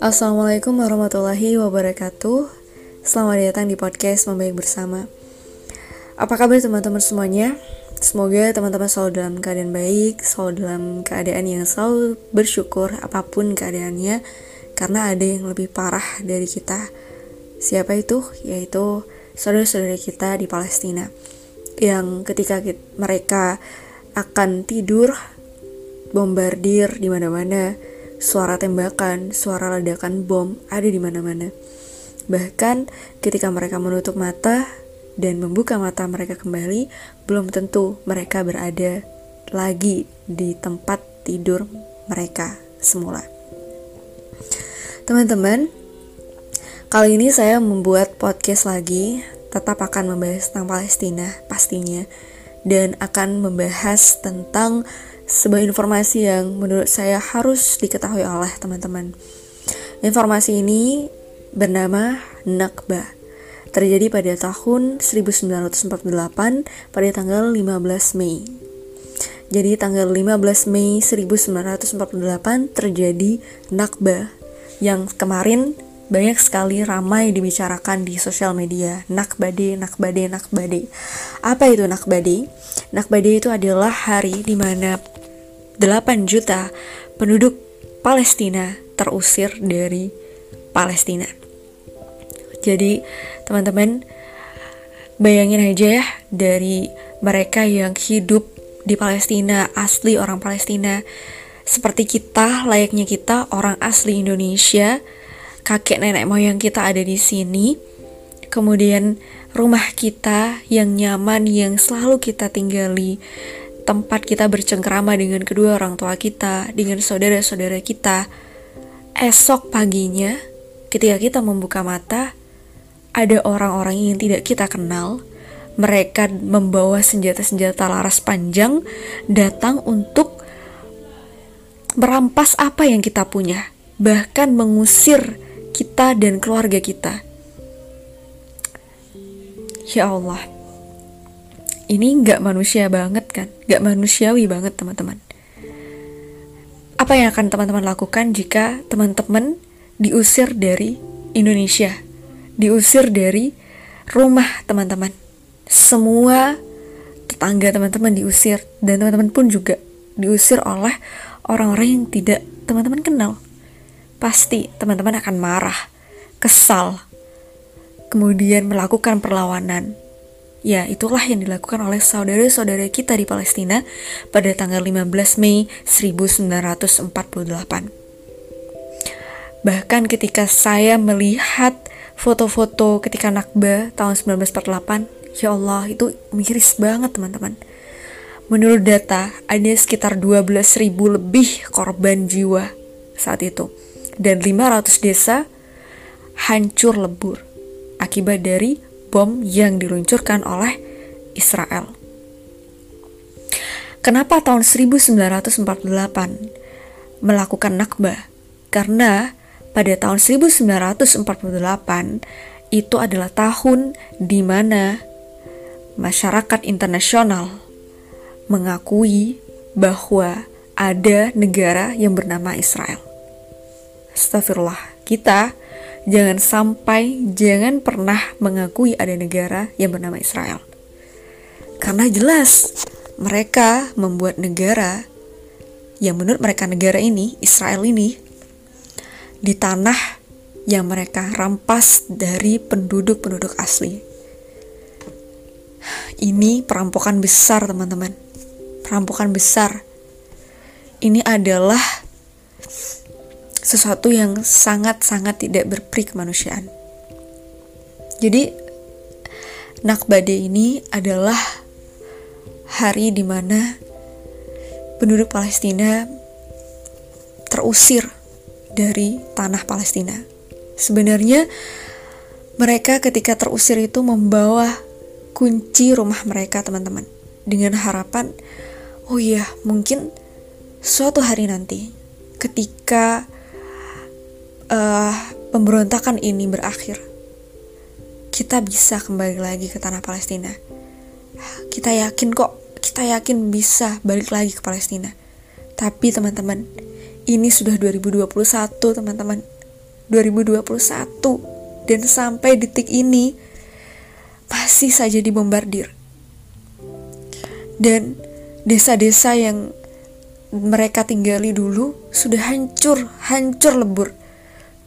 Assalamualaikum warahmatullahi wabarakatuh Selamat datang di podcast Membaik Bersama Apa kabar teman-teman semuanya? Semoga teman-teman selalu dalam keadaan baik Selalu dalam keadaan yang selalu bersyukur apa pun keadaannya Karena ada yang lebih parah dari kita Siapa itu? Yaitu saudara-saudara kita di Palestina Yang ketika mereka akan tidur Bombardir di mana-mana suara tembakan, suara ledakan bom ada di mana-mana. Bahkan ketika mereka menutup mata dan membuka mata mereka kembali, belum tentu mereka berada lagi di tempat tidur mereka semula. Teman-teman, kali ini saya membuat podcast lagi, tetap akan membahas tentang Palestina pastinya dan akan membahas tentang sebuah informasi yang menurut saya harus diketahui oleh teman-teman. Informasi ini bernama Nakba. Terjadi pada tahun 1948 pada tanggal 15 Mei. Jadi tanggal 15 Mei 1948 terjadi Nakba yang kemarin banyak sekali ramai dibicarakan di sosial media. Nakbade, Nakbade, Nakbade. Apa itu Nakbade? Nakbade itu adalah hari di mana 8 juta penduduk Palestina terusir dari Palestina. Jadi, teman-teman, bayangin aja ya dari mereka yang hidup di Palestina, asli orang Palestina, seperti kita, layaknya kita, orang asli Indonesia, kakek nenek moyang kita ada di sini, kemudian rumah kita yang nyaman, yang selalu kita tinggali, tempat kita bercengkrama dengan kedua orang tua kita, dengan saudara-saudara kita, esok paginya, ketika kita membuka mata, ada orang-orang yang tidak kita kenal. Mereka membawa senjata-senjata laras panjang datang untuk merampas apa yang kita punya, bahkan mengusir kita dan keluarga kita. Ya Allah, ini nggak manusia banget kan? Nggak manusiawi banget teman-teman. Apa yang akan teman-teman lakukan jika teman-teman diusir dari Indonesia? Diusir dari rumah teman-teman. Semua tetangga teman-teman diusir dan teman-teman pun juga diusir oleh orang-orang yang tidak teman-teman kenal. Pasti teman-teman akan marah kesal kemudian melakukan perlawanan Ya, itulah yang dilakukan oleh saudara-saudara kita di Palestina pada tanggal 15 Mei 1948. Bahkan ketika saya melihat foto-foto ketika Nakba tahun 1948, ya Allah, itu miris banget teman-teman. Menurut data, ada sekitar 12.000 lebih korban jiwa saat itu. Dan 500 desa hancur lebur akibat dari bom yang diluncurkan oleh Israel. Kenapa tahun 1948 melakukan Nakba? Karena pada tahun 1948 itu adalah tahun di mana masyarakat internasional mengakui bahwa ada negara yang bernama Israel. Astagfirullah, kita jangan sampai, jangan pernah mengakui ada negara yang bernama Israel. Karena jelas mereka membuat negara yang menurut mereka negara ini, Israel ini, di tanah yang mereka rampas dari penduduk-penduduk asli. Ini perampokan besar, teman-teman. Perampokan besar. Ini adalah sesuatu yang sangat-sangat tidak berperi kemanusiaan. Jadi Nakbade ini adalah hari di mana penduduk Palestina terusir dari tanah Palestina. Sebenarnya mereka ketika terusir itu membawa kunci rumah mereka, teman-teman, dengan harapan, oh iya, mungkin suatu hari nanti ketika uh, pemberontakan ini berakhir, kita bisa kembali lagi ke tanah Palestina. Kita yakin kok, kita yakin bisa balik lagi ke Palestina. Tapi teman-teman, ini sudah 2021 teman-teman. 2021 dan sampai detik ini masih saja dibombardir. Dan desa-desa yang mereka tinggali dulu sudah hancur, hancur lebur.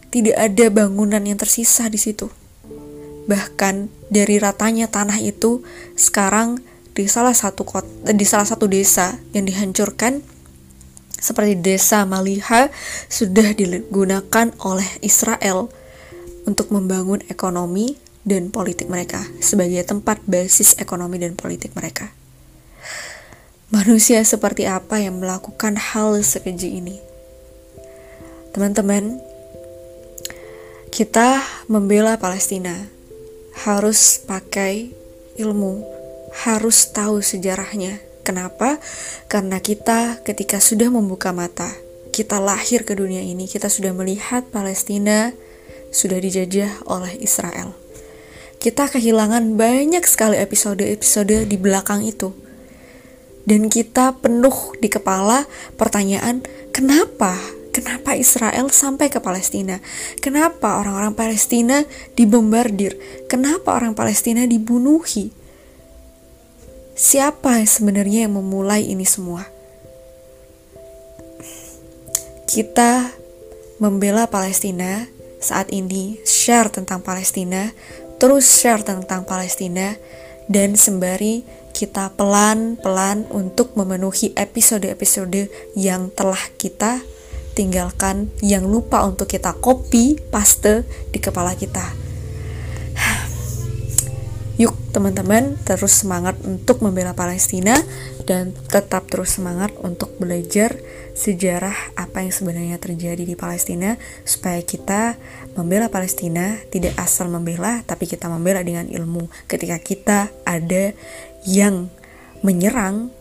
Tidak ada bangunan yang tersisa di situ. Bahkan dari ratanya tanah itu sekarang di salah satu kota, di salah satu desa yang dihancurkan seperti desa Maliha sudah digunakan oleh Israel untuk membangun ekonomi dan politik mereka sebagai tempat basis ekonomi dan politik mereka. Manusia seperti apa yang melakukan hal sekeji ini? Teman-teman, kita membela Palestina harus pakai ilmu, harus tahu sejarahnya, Kenapa? Karena kita ketika sudah membuka mata, kita lahir ke dunia ini, kita sudah melihat Palestina sudah dijajah oleh Israel. Kita kehilangan banyak sekali episode-episode di belakang itu. Dan kita penuh di kepala pertanyaan, kenapa? Kenapa Israel sampai ke Palestina? Kenapa orang-orang Palestina dibombardir? Kenapa orang Palestina dibunuhi? siapa sebenarnya yang memulai ini semua? Kita membela Palestina saat ini, share tentang Palestina, terus share tentang Palestina, dan sembari kita pelan-pelan untuk memenuhi episode-episode yang telah kita tinggalkan, yang lupa untuk kita copy, paste di kepala kita. Yuk teman-teman terus semangat untuk membela Palestina dan tetap terus semangat untuk belajar sejarah apa yang sebenarnya terjadi di Palestina supaya kita membela Palestina tidak asal membela tapi kita membela dengan ilmu. Ketika kita ada yang menyerang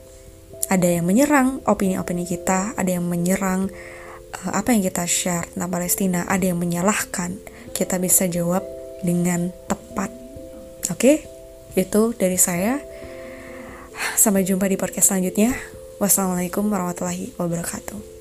ada yang menyerang opini-opini kita ada yang menyerang uh, apa yang kita share tentang Palestina ada yang menyalahkan kita bisa jawab dengan tepat Oke, okay? itu dari saya. Sampai jumpa di podcast selanjutnya. Wassalamualaikum warahmatullahi wabarakatuh.